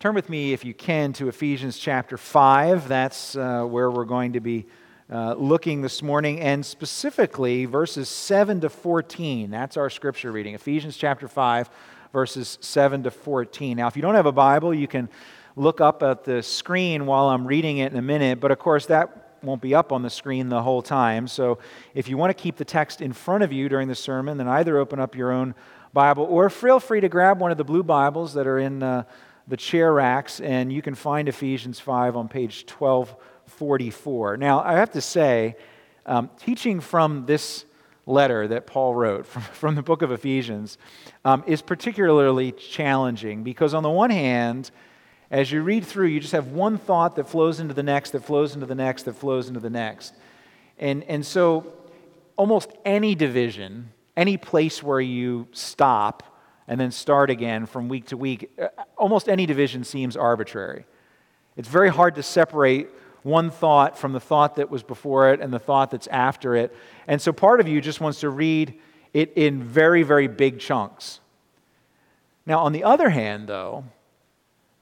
Turn with me, if you can, to Ephesians chapter 5. That's uh, where we're going to be uh, looking this morning, and specifically verses 7 to 14. That's our scripture reading. Ephesians chapter 5, verses 7 to 14. Now, if you don't have a Bible, you can look up at the screen while I'm reading it in a minute, but of course, that won't be up on the screen the whole time. So if you want to keep the text in front of you during the sermon, then either open up your own Bible or feel free to grab one of the blue Bibles that are in. Uh, the chair racks, and you can find Ephesians 5 on page 1244. Now, I have to say, um, teaching from this letter that Paul wrote from, from the book of Ephesians um, is particularly challenging because, on the one hand, as you read through, you just have one thought that flows into the next, that flows into the next, that flows into the next. And, and so, almost any division, any place where you stop, and then start again from week to week, uh, almost any division seems arbitrary. It's very hard to separate one thought from the thought that was before it and the thought that's after it. And so part of you just wants to read it in very, very big chunks. Now, on the other hand, though,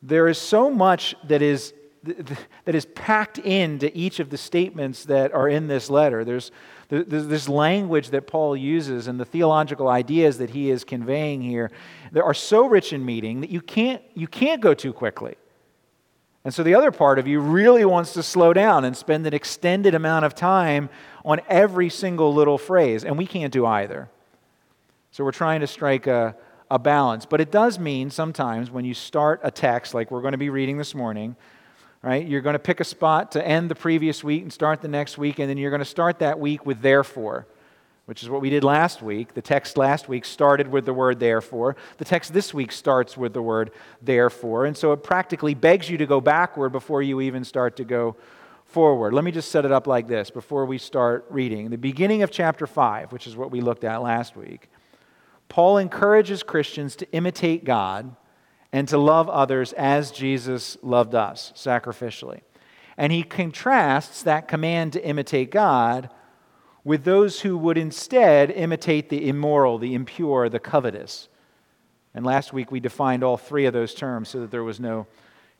there is so much that is that is packed into each of the statements that are in this letter. There's, there's this language that Paul uses and the theological ideas that he is conveying here that are so rich in meaning that you can't, you can't go too quickly. And so the other part of you really wants to slow down and spend an extended amount of time on every single little phrase, and we can't do either. So we're trying to strike a, a balance. But it does mean sometimes when you start a text, like we're going to be reading this morning, right? You're going to pick a spot to end the previous week and start the next week, and then you're going to start that week with therefore, which is what we did last week. The text last week started with the word therefore. The text this week starts with the word therefore. And so it practically begs you to go backward before you even start to go forward. Let me just set it up like this before we start reading. The beginning of chapter 5, which is what we looked at last week, Paul encourages Christians to imitate God and to love others as Jesus loved us sacrificially. And he contrasts that command to imitate God with those who would instead imitate the immoral, the impure, the covetous. And last week we defined all three of those terms so that there was no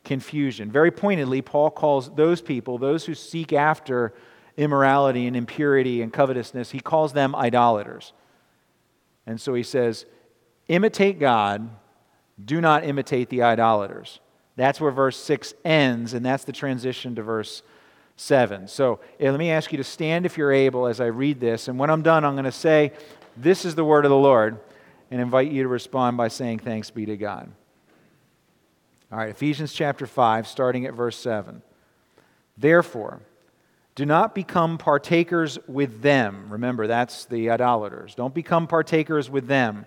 confusion. Very pointedly, Paul calls those people, those who seek after immorality and impurity and covetousness, he calls them idolaters. And so he says, imitate God do not imitate the idolaters. That's where verse 6 ends, and that's the transition to verse 7. So eh, let me ask you to stand if you're able as I read this. And when I'm done, I'm going to say, This is the word of the Lord, and invite you to respond by saying, Thanks be to God. All right, Ephesians chapter 5, starting at verse 7. Therefore, do not become partakers with them. Remember, that's the idolaters. Don't become partakers with them.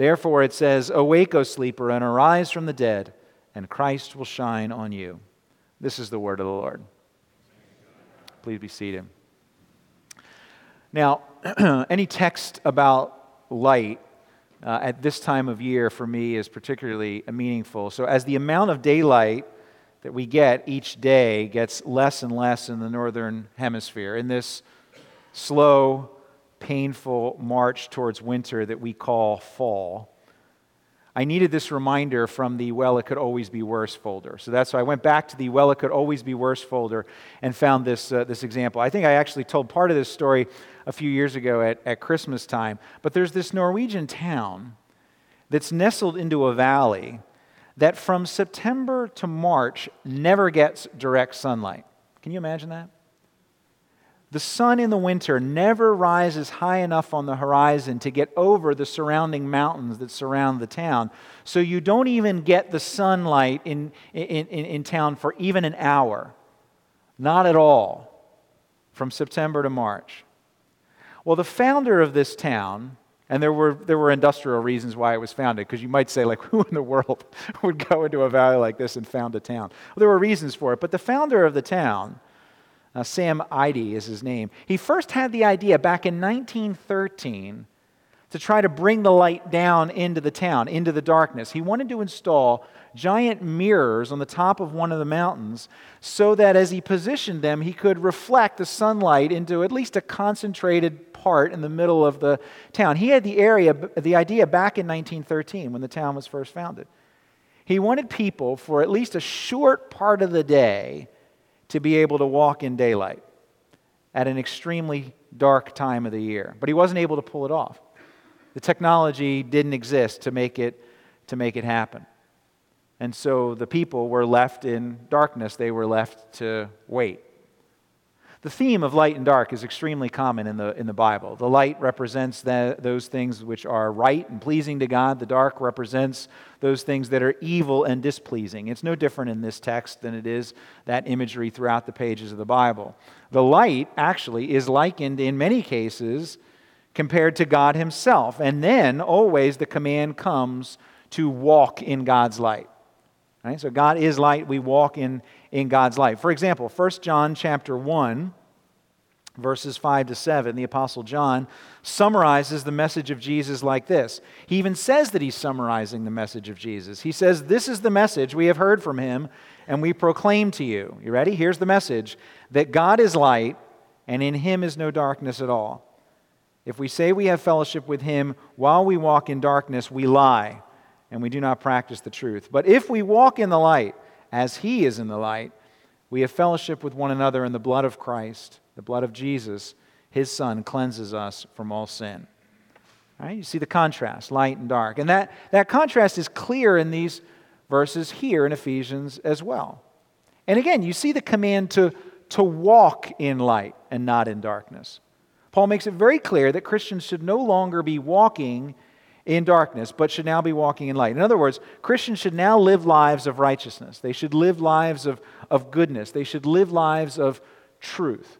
Therefore, it says, Awake, O sleeper, and arise from the dead, and Christ will shine on you. This is the word of the Lord. Please be seated. Now, any text about light uh, at this time of year for me is particularly meaningful. So, as the amount of daylight that we get each day gets less and less in the northern hemisphere, in this slow, painful march towards winter that we call fall. I needed this reminder from the Well, It Could Always Be Worse folder. So that's why I went back to the Well, It Could Always Be Worse folder and found this, uh, this example. I think I actually told part of this story a few years ago at, at Christmas time. But there's this Norwegian town that's nestled into a valley that from September to March never gets direct sunlight. Can you imagine that? The sun in the winter never rises high enough on the horizon to get over the surrounding mountains that surround the town. So you don't even get the sunlight in, in, in, in town for even an hour. Not at all from September to March. Well, the founder of this town And there were, there were industrial reasons why it was founded, because you might say, like, who in the world would go into a valley like this and found a town? Well, there were reasons for it. But the founder of the town, uh, Sam Eyde is his name, he first had the idea back in 1913 to try to bring the light down into the town, into the darkness. He wanted to install giant mirrors on the top of one of the mountains so that as he positioned them, he could reflect the sunlight into at least a concentrated part in the middle of the town. He had the area, the idea back in 1913 when the town was first founded. He wanted people for at least a short part of the day to be able to walk in daylight at an extremely dark time of the year. But he wasn't able to pull it off. The technology didn't exist to make it, to make it happen. And so the people were left in darkness. They were left to wait. The theme of light and dark is extremely common in the, in the Bible. The light represents those things which are right and pleasing to God. The dark represents those things that are evil and displeasing. It's no different in this text than it is that imagery throughout the pages of the Bible. The light actually is likened in many cases compared to God Himself. And then always the command comes to walk in God's light. Right? So God is light, we walk in, in God's light. For example, 1 John chapter 1, verses 5 to 7, the Apostle John summarizes the message of Jesus like this. He even says that he's summarizing the message of Jesus. He says, This is the message we have heard from him, and we proclaim to you. You ready? Here's the message that God is light, and in him is no darkness at all. If we say we have fellowship with him while we walk in darkness, we lie and we do not practice the truth. But if we walk in the light, as he is in the light, we have fellowship with one another in the blood of Christ, the blood of Jesus, his son, cleanses us from all sin. Right? You see the contrast, light and dark. And that, that contrast is clear in these verses here in Ephesians as well. And again, you see the command to, to walk in light and not in darkness. Paul makes it very clear that Christians should no longer be walking in darkness, but should now be walking in light. In other words, Christians should now live lives of righteousness. They should live lives of, of goodness. They should live lives of truth.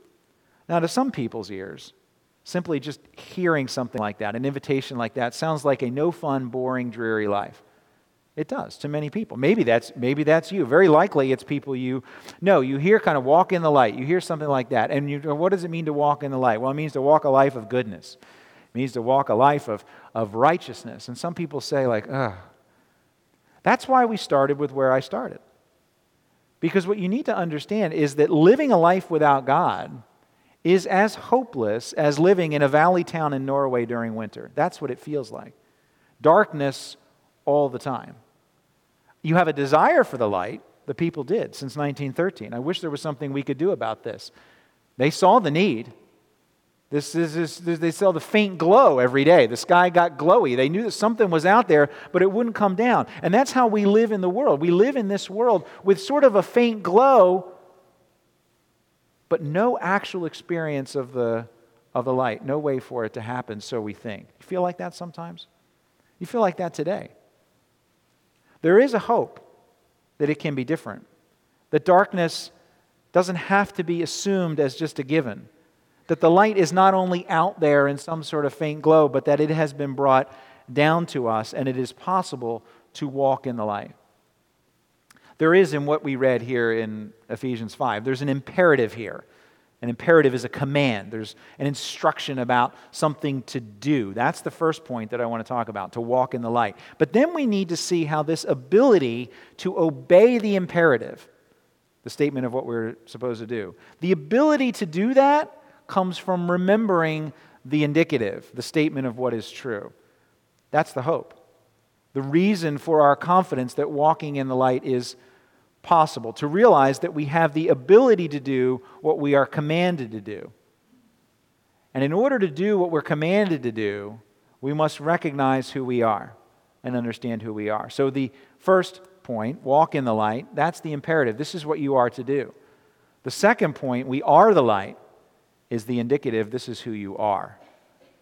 Now, to some people's ears, simply just hearing something like that, an invitation like that, sounds like a no fun, boring, dreary life. It does to many people. Maybe that's, maybe that's you. Very likely it's people you know. You hear kind of walk in the light. You hear something like that. And you, what does it mean to walk in the light? Well, it means to walk a life of goodness. Means to walk a life of, of righteousness. And some people say, like, ugh. That's why we started with where I started. Because what you need to understand is that living a life without God is as hopeless as living in a valley town in Norway during winter. That's what it feels like. Darkness all the time. You have a desire for the light. The people did since 1913. I wish there was something we could do about this. They saw the need. This is, this, this, they saw the faint glow every day. The sky got glowy. They knew that something was out there, but it wouldn't come down. And that's how we live in the world. We live in this world with sort of a faint glow, but no actual experience of the, of the light, no way for it to happen, so we think. You feel like that sometimes? You feel like that today. There is a hope that it can be different, that darkness doesn't have to be assumed as just a given that the light is not only out there in some sort of faint glow, but that it has been brought down to us and it is possible to walk in the light. There is, in what we read here in Ephesians 5, there's an imperative here. An imperative is a command. There's an instruction about something to do. That's the first point that I want to talk about, to walk in the light. But then we need to see how this ability to obey the imperative, the statement of what we're supposed to do, the ability to do that comes from remembering the indicative, the statement of what is true. That's the hope. The reason for our confidence that walking in the light is possible, to realize that we have the ability to do what we are commanded to do. And in order to do what we're commanded to do, we must recognize who we are and understand who we are. So, the first point, walk in the light, that's the imperative. This is what you are to do. The second point, we are the light is the indicative this is who you are.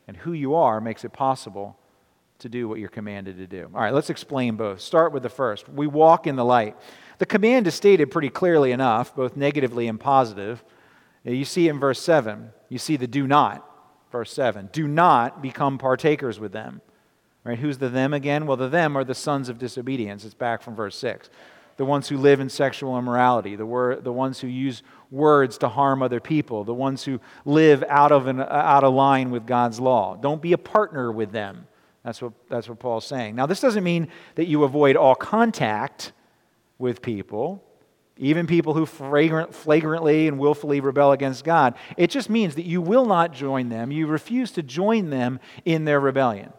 And who you are makes it possible to do what you're commanded to do. All right, let's explain both. Start with the first. We walk in the light. The command is stated pretty clearly enough, both negatively and positive. Uh, you see in verse 7. You see the do not. verse 7. Do not become partakers with them. Right? Who's the them again? Well, the them are the sons of disobedience. It's back from verse 6. The ones who live in sexual immorality, the, wor- the ones who use words to harm other people, the ones who live out of, an, uh, out of line with God's law. Don't be a partner with them. That's what, that's what Paul's saying. Now, this doesn't mean that you avoid all contact with people even people who flagrant, flagrantly and willfully rebel against God. It just means that you will not join them. You refuse to join them in their rebellion.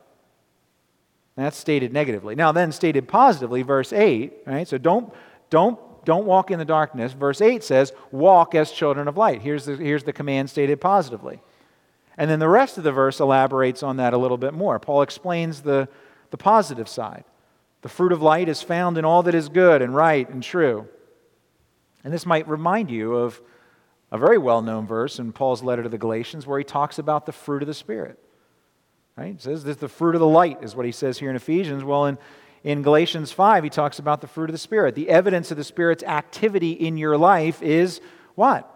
That's stated negatively. Now, then, stated positively, verse 8, right? So don't, don't, don't walk in the darkness. Verse 8 says, walk as children of light. Here's the, here's the command stated positively. And then the rest of the verse elaborates on that a little bit more. Paul explains the, the positive side. The fruit of light is found in all that is good and right and true and this might remind you of a very well known verse in Paul's letter to the Galatians where he talks about the fruit of the Spirit. Right? He says that the fruit of the light is what he says here in Ephesians. Well, in, in Galatians 5, he talks about the fruit of the Spirit. The evidence of the Spirit's activity in your life is what?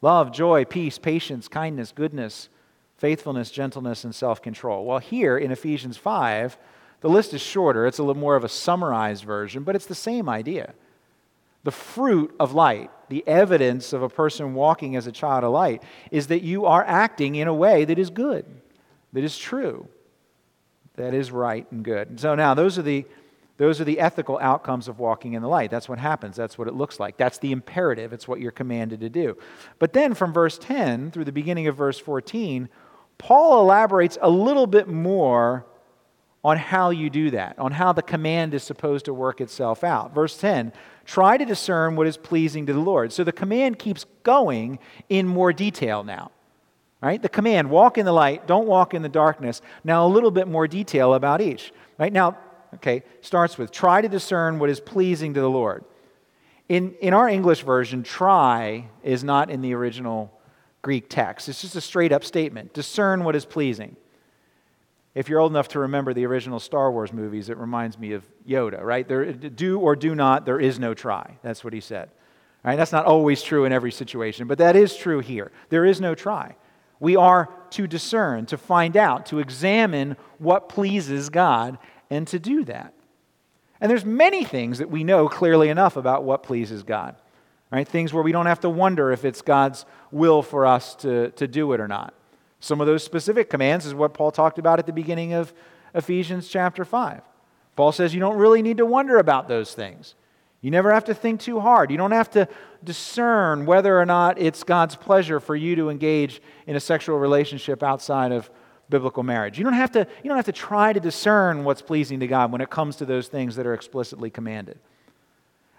Love, joy, peace, patience, kindness, goodness, faithfulness, gentleness, and self control. Well, here in Ephesians 5, the list is shorter. It's a little more of a summarized version, but it's the same idea. The fruit of light, the evidence of a person walking as a child of light, is that you are acting in a way that is good, that is true, that is right and good. And so now, those are the those are the ethical outcomes of walking in the light. That's what happens. That's what it looks like. That's the imperative. It's what you're commanded to do. But then from verse 10 through the beginning of verse 14, Paul elaborates a little bit more on how you do that, on how the command is supposed to work itself out. Verse 10 try to discern what is pleasing to the Lord. So the command keeps going in more detail now. Right? The command, walk in the light, don't walk in the darkness. Now, a little bit more detail about each. Right? Now, okay, starts with try to discern what is pleasing to the Lord. In, in our English version, try is not in the original Greek text. It's just a straight up statement discern what is pleasing. If you're old enough to remember the original Star Wars movies, it reminds me of Yoda, right? There, do or do not, there is no try. That's what he said. Right? That's not always true in every situation, but that is true here. There is no try. We are to discern, to find out, to examine what pleases God, and to do that. And there's many things that we know clearly enough about what pleases God. Right? Things where we don't have to wonder if it's God's will for us to, to do it or not. Some of those specific commands is what Paul talked about at the beginning of Ephesians chapter 5. Paul says you don't really need to wonder about those things. You never have to think too hard. You don't have to discern whether or not it's God's pleasure for you to engage in a sexual relationship outside of biblical marriage. You don't have to, you don't have to try to discern what's pleasing to God when it comes to those things that are explicitly commanded.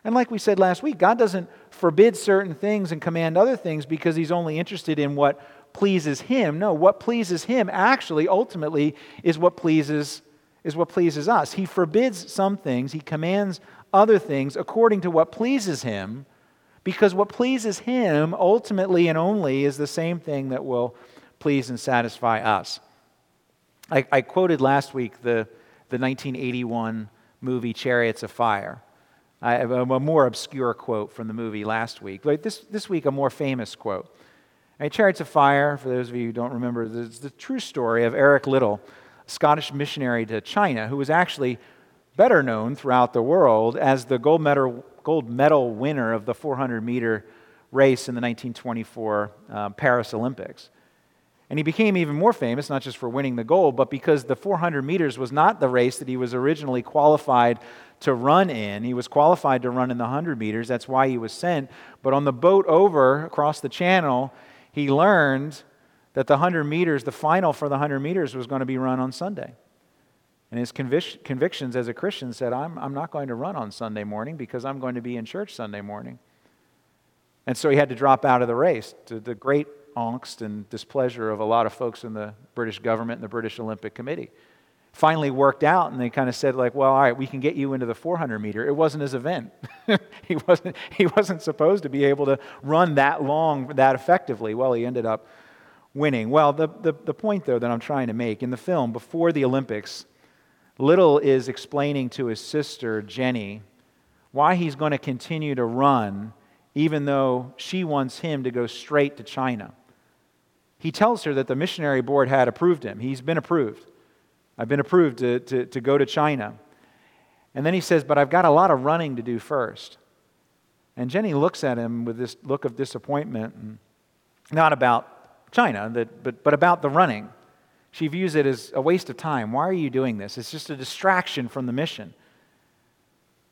And like we said last week, God doesn't forbid certain things and command other things because he's only interested in what pleases him. No, what pleases him actually ultimately is what pleases is what pleases us. He forbids some things, he commands other things according to what pleases him because what pleases him ultimately and only is the same thing that will please and satisfy us. I, I quoted last week the, the 1981 movie Chariots of Fire. I have a more obscure quote from the movie last week, but this, this week a more famous quote. Chariots of Fire, for those of you who don't remember, is the true story of Eric Liddell, a Scottish missionary to China, who was actually better known throughout the world as the gold medal, gold medal winner of the 400 meter race in the 1924 uh, Paris Olympics. And he became even more famous, not just for winning the gold, but because the 400 meters was not the race that he was originally qualified to run in. He was qualified to run in the 100 meters. That's why he was sent. But on the boat over across the channel, he learned that the 100 meters, the final for the 100 meters, was going to be run on Sunday. And his convic- convictions as a Christian said, I'm, I'm not going to run on Sunday morning because I'm going to be in church Sunday morning. And so he had to drop out of the race to the great angst and displeasure of a lot of folks in the British government and the British Olympic Committee. Finally worked out and they kind of said like well all right we can get you into the 400 meter. It wasn't his event. He wasn't he wasn't supposed to be able to run that long that effectively. Well he ended up winning. Well the, the, the point though that i'm trying to make in the film before the olympics Liddell is explaining to his sister jenny why he's going to continue to run even though she wants him to go straight to china he tells her that the missionary board had approved him. He's been approved. I've been approved to, to, to go to China. And then he says, But I've got a lot of running to do first. And Jenny looks at him with this look of disappointment, and not about China, but, but about the running. She views it as a waste of time. Why are you doing this? It's just a distraction from the mission.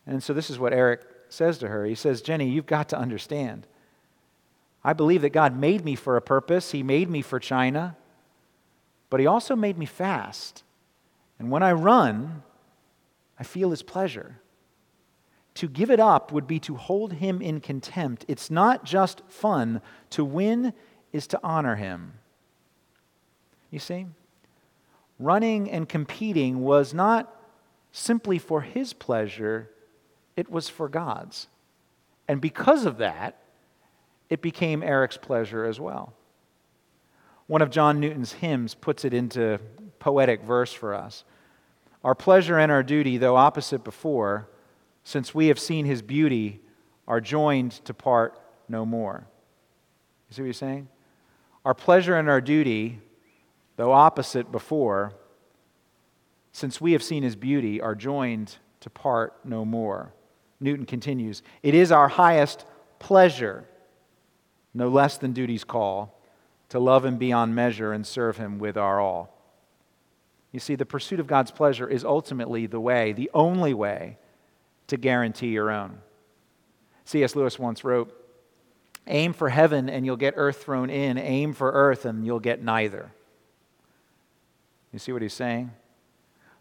And so this is what Eric says to her. He says, Jenny, you've got to understand. I believe that God made me for a purpose. He made me for China, but He also made me fast. And when I run, I feel His pleasure. To give it up would be to hold Him in contempt. It's not just fun. To win is to honor Him. You see? Running and competing was not simply for His pleasure, it was for God's. And because of that, it became Eric's pleasure as well. One of John Newton's hymns puts it into poetic verse for us. Our pleasure and our duty, though opposite before, since we have seen his beauty, are joined to part no more. You see what he's saying? Our pleasure and our duty, though opposite before, since we have seen his beauty, are joined to part no more. Newton continues It is our highest pleasure no less than duty's call, to love him beyond measure and serve him with our all. You see, the pursuit of God's pleasure is ultimately the way, the only way, to guarantee your own. C.S. Lewis once wrote Aim for heaven and you'll get earth thrown in, aim for earth and you'll get neither. You see what he's saying?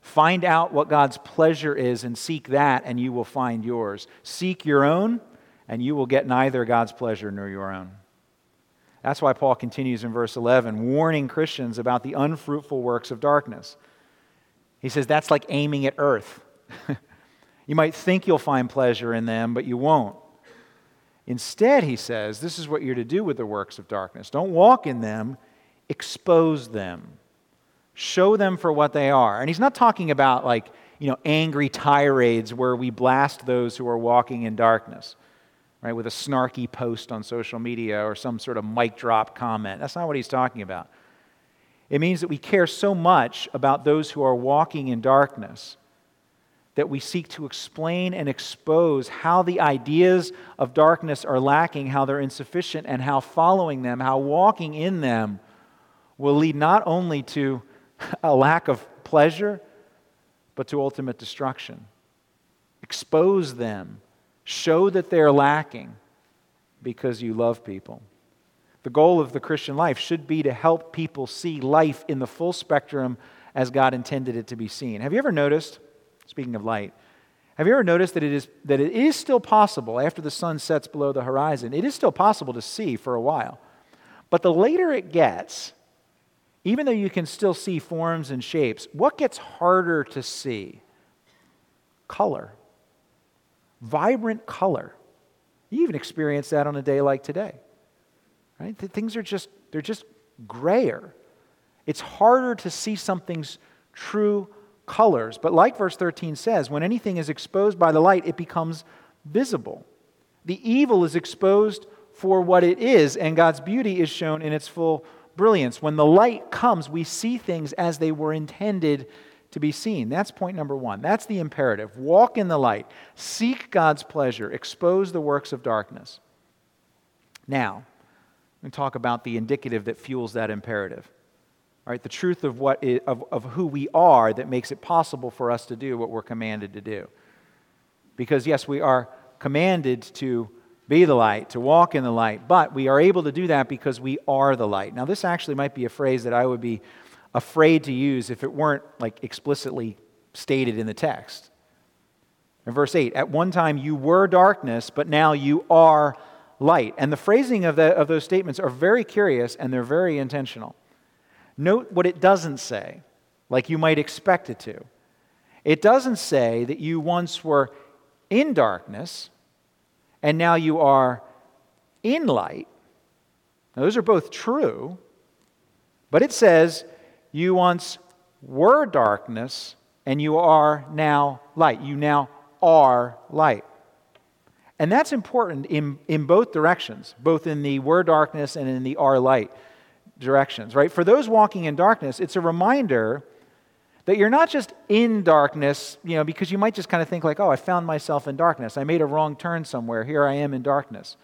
Find out what God's pleasure is and seek that, and you will find yours. Seek your own, and you will get neither God's pleasure nor your own. That's why Paul continues in verse 11, warning Christians about the unfruitful works of darkness. He says that's like aiming at earth. you might think you'll find pleasure in them, but you won't. Instead, he says, this is what you're to do with the works of darkness. Don't walk in them, expose them. Show them for what they are. And he's not talking about like, you know, angry tirades where we blast those who are walking in darkness right, with a snarky post on social media or some sort of mic drop comment. That's not what he's talking about. It means that we care so much about those who are walking in darkness that we seek to explain and expose how the ideas of darkness are lacking, how they're insufficient, and how following them, how walking in them will lead not only to a lack of pleasure, but to ultimate destruction. Expose them Show that they're lacking because you love people. The goal of the Christian life should be to help people see life in the full spectrum as God intended it to be seen. Have you ever noticed, speaking of light, have you ever noticed that it is, that it is still possible after the sun sets below the horizon? It is still possible to see for a while. But the later it gets, even though you can still see forms and shapes, what gets harder to see? Color vibrant color. You even experience that on a day like today. Right? Things are just, they're just grayer. It's harder to see something's true colors. But like verse 13 says, when anything is exposed by the light, it becomes visible. The evil is exposed for what it is, and God's beauty is shown in its full brilliance. When the light comes, we see things as they were intended to be seen. That's point number one. That's the imperative. Walk in the light, seek God's pleasure, expose the works of darkness. Now, we talk about the indicative that fuels that imperative. All right, the truth of, what of, of who we are that makes it possible for us to do what we're commanded to do. Because, yes, we are commanded to be the light, to walk in the light, but we are able to do that because we are the light. Now, this actually might be a phrase that I would be afraid to use if it weren't like explicitly stated in the text. In verse 8, at one time you were darkness, but now you are light. And the phrasing of, the, of those statements are very curious and they're very intentional. Note what it doesn't say, like you might expect it to. It doesn't say that you once were in darkness and now you are in light. Now, those are both true, but it says you once were darkness, and you are now light. You now are light. And that's important in, in both directions, both in the were darkness and in the are light. directions, right? For those walking in darkness, it's a reminder that you're not just in darkness, you know, because you might just kind of think like, "Oh, I found myself in darkness. I made a wrong turn somewhere. Here I am in darkness."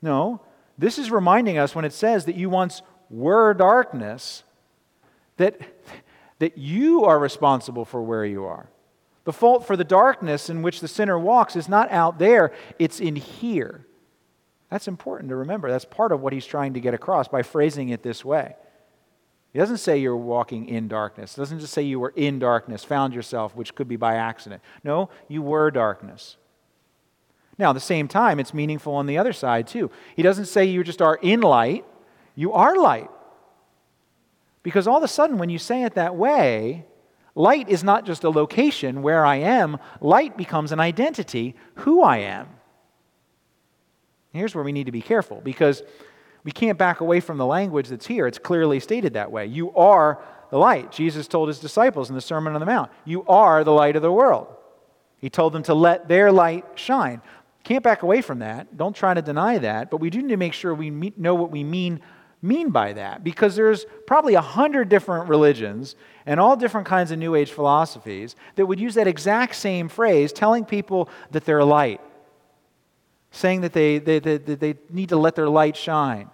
No, this is reminding us when it says that you once were darkness that that you are responsible for where you are. The fault for the darkness in which the sinner walks is not out there, it's in here. That's important to remember. That's part of what he's trying to get across by phrasing it this way. He doesn't say you're walking in darkness. It doesn't just say you were in darkness, found yourself, which could be by accident. No, you were darkness. Now, at the same time, it's meaningful on the other side, too. He doesn't say you just are in light, you are light. Because all of a sudden, when you say it that way, light is not just a location where I am, light becomes an identity, who I am. Here's where we need to be careful because we can't back away from the language that's here. It's clearly stated that way. You are the light. Jesus told his disciples in the Sermon on the Mount, You are the light of the world. He told them to let their light shine. Can't back away from that. Don't try to deny that. But we do need to make sure we know what we mean mean by that because there's probably a hundred different religions and all different kinds of new age philosophies that would use that exact same phrase telling people that they're light saying that they, they, they, they need to let their light shine.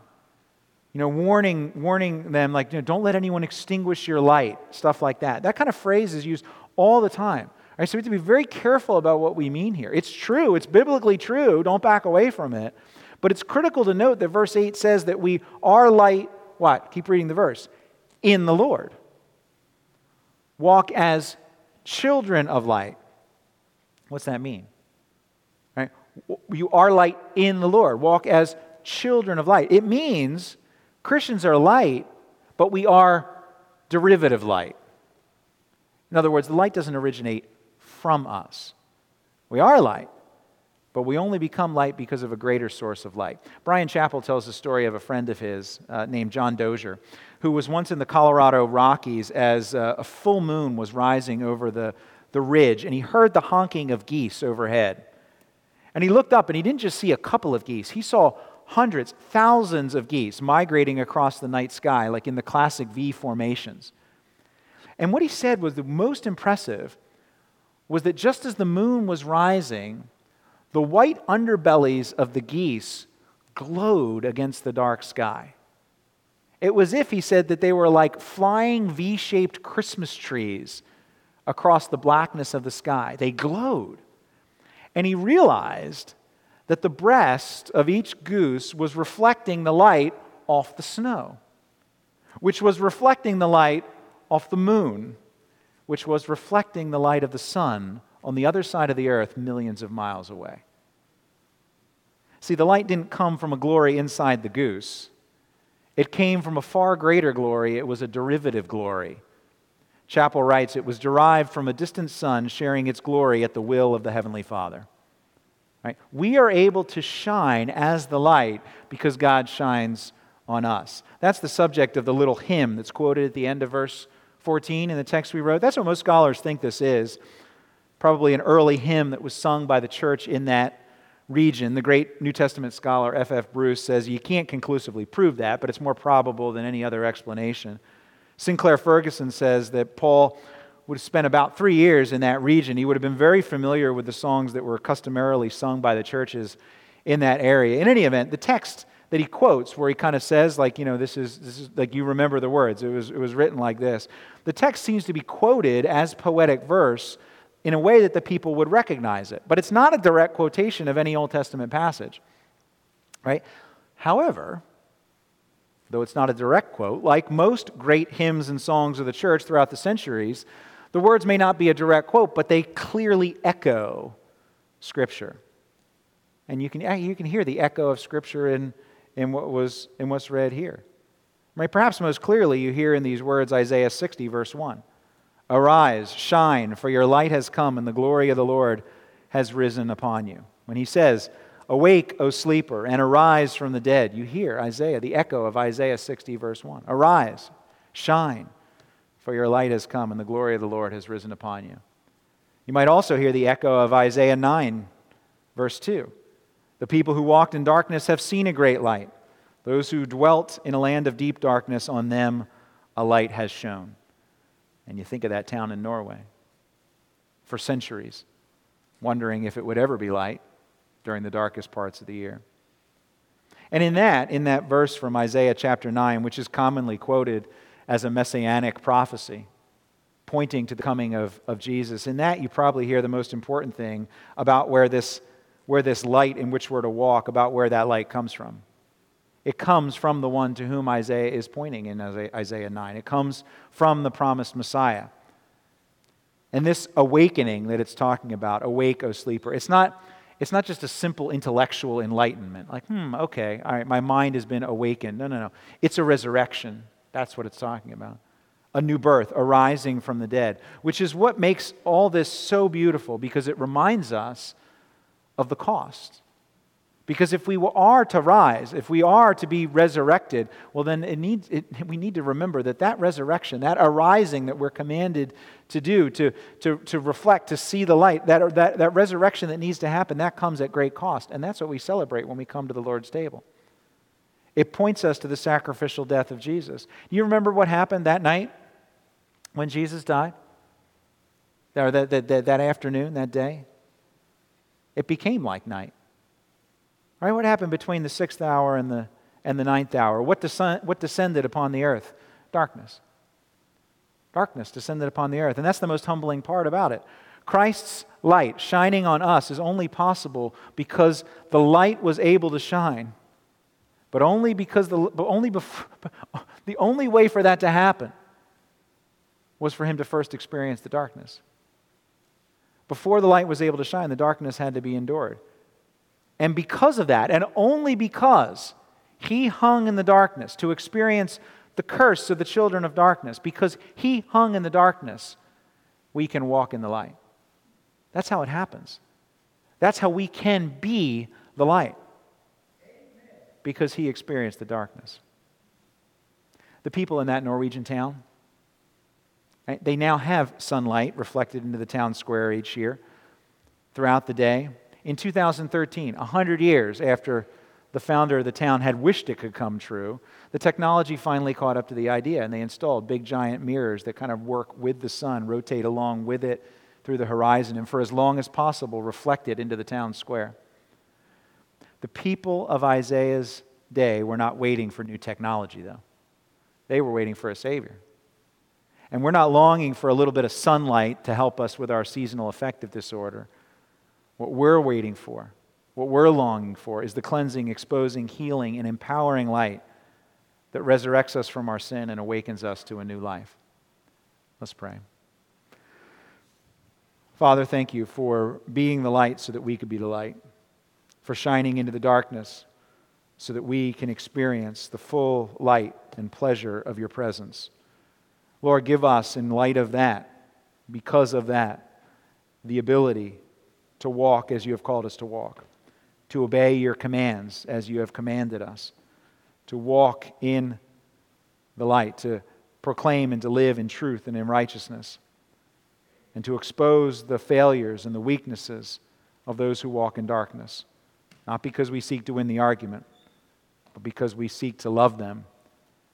You know, warning, warning them, like, you know, don't let anyone extinguish your light, stuff like that. That kind of phrase is used all the time. Right, so we have to be very careful about what we mean here. It's true, it's biblically true, don't back away from it. But it's critical to note that verse 8 says that we are light, what? Keep reading the verse. In the Lord. Walk as children of light. What's that mean? You are light in the Lord. Walk as children of light. It means Christians are light, but we are derivative light. In other words, the light doesn't originate from us. We are light, but we only become light because of a greater source of light. Bryan Chapell tells the story of a friend of his uh, named John Dozier, who was once in the Colorado Rockies as uh, a full moon was rising over the, the ridge, and he heard the honking of geese overhead. And he looked up and he didn't just see a couple of geese, he saw hundreds, thousands of geese migrating across the night sky, like in the classic V formations. And what he said was the most impressive was that just as the moon was rising, the white underbellies of the geese glowed against the dark sky. It was if, he said, that they were like flying V shaped Christmas trees across the blackness of the sky. They glowed. And he realized that the breast of each goose was reflecting the light off the snow, which was reflecting the light off the moon, which was reflecting the light of the sun on the other side of the earth, millions of miles away. See, the light didn't come from a glory inside the goose. It came from a far greater glory. It was a derivative glory. Chapell writes, It was derived from a distant sun sharing its glory at the will of the Heavenly Father. Right? We are able to shine as the light because God shines on us. That's the subject of the little hymn that's quoted at the end of verse 14 in the text we wrote. That's what most scholars think this is. Probably an early hymn that was sung by the church in that region. The great New Testament scholar F.F. Bruce says you can't conclusively prove that, but it's more probable than any other explanation. Sinclair Ferguson says that Paul would have spent about three years in that region. He would have been very familiar with the songs that were customarily sung by the churches in that area. In any event, the text that he quotes, where he kind of says, like, you know, this is, this is like you remember the words, it was, it was written like this. The text seems to be quoted as poetic verse in a way that the people would recognize it. But it's not a direct quotation of any Old Testament passage, right? However, though it's not a direct quote, like most great hymns and songs of the church throughout the centuries, the words may not be a direct quote, but they clearly echo Scripture. And you can, you can hear the echo of Scripture in, in, what was, in what's read here. Right? Perhaps most clearly, you hear in these words Isaiah 60, verse 1 Arise, shine, for your light has come, and the glory of the Lord has risen upon you. When he says, Awake, O sleeper, and arise from the dead. You hear Isaiah, the echo of Isaiah 60, verse 1. Arise, shine, for your light has come, and the glory of the Lord has risen upon you. You might also hear the echo of Isaiah 9, verse 2. The people who walked in darkness have seen a great light. Those who dwelt in a land of deep darkness, on them a light has shone. And you think of that town in Norway for centuries, wondering if it would ever be light during the darkest parts of the year. And in that, in that verse from Isaiah chapter 9, which is commonly quoted as a messianic prophecy, pointing to the coming of, of Jesus, in that you probably hear the most important thing about where this, where this light in which we're to walk, about where that light comes from. It comes from the one to whom Isaiah is pointing in Isaiah 9. It comes from the promised Messiah. And this awakening that it's talking about, awake, O sleeper, it's not, it's not just a simple intellectual enlightenment, like, hmm, okay, all right, my mind has been awakened. No, no, no. It's a resurrection. That's what it's talking about. A new birth, arising from the dead, which is what makes all this so beautiful because it reminds us of the cost. Because if we are to rise, if we are to be resurrected, well, then it needs, it, we need to remember that that resurrection, that arising that we're commanded to do, to, to, to reflect, to see the light, that, that, that resurrection that needs to happen, that comes at great cost. And that's what we celebrate when we come to the Lord's table. It points us to the sacrificial death of Jesus. Do you remember what happened that night when Jesus died? Or that, that, that, that afternoon, that day? It became like night. Right? What happened between the sixth hour and the, and the ninth hour? What, descend, what descended upon the earth? Darkness. Darkness descended upon the earth. And that's the most humbling part about it. Christ's light shining on us is only possible because the light was able to shine. But only because the, but only before, the only way for that to happen was for him to first experience the darkness. Before the light was able to shine, the darkness had to be endured. And because of that, and only because he hung in the darkness to experience the curse of the children of darkness, because he hung in the darkness, we can walk in the light. That's how it happens. That's how we can be the light, because he experienced the darkness. The people in that Norwegian town, eh, they now have sunlight reflected into the town square each year throughout the day in 2013, 100 years after the founder of the town had wished it could come true, the technology finally caught up to the idea and they installed big giant mirrors that kind of work with the sun, rotate along with it through the horizon, and for as long as possible reflect it into the town square. The people of Isaiah's day were not waiting for new technology, though. They were waiting for a Savior. And we're not longing for a little bit of sunlight to help us with our seasonal affective disorder. What we're waiting for, what we're longing for, is the cleansing, exposing, healing, and empowering light that resurrects us from our sin and awakens us to a new life. Let's pray. Father, thank you for being the light so that we could be the light, for shining into the darkness so that we can experience the full light and pleasure of your presence. Lord, give us, in light of that, because of that, the ability to walk as you have called us to walk, to obey your commands as you have commanded us, to walk in the light, to proclaim and to live in truth and in righteousness, and to expose the failures and the weaknesses of those who walk in darkness, not because we seek to win the argument, but because we seek to love them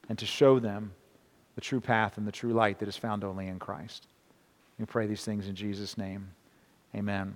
and to show them the true path and the true light that is found only in Christ. We pray these things in Jesus' name. Amen.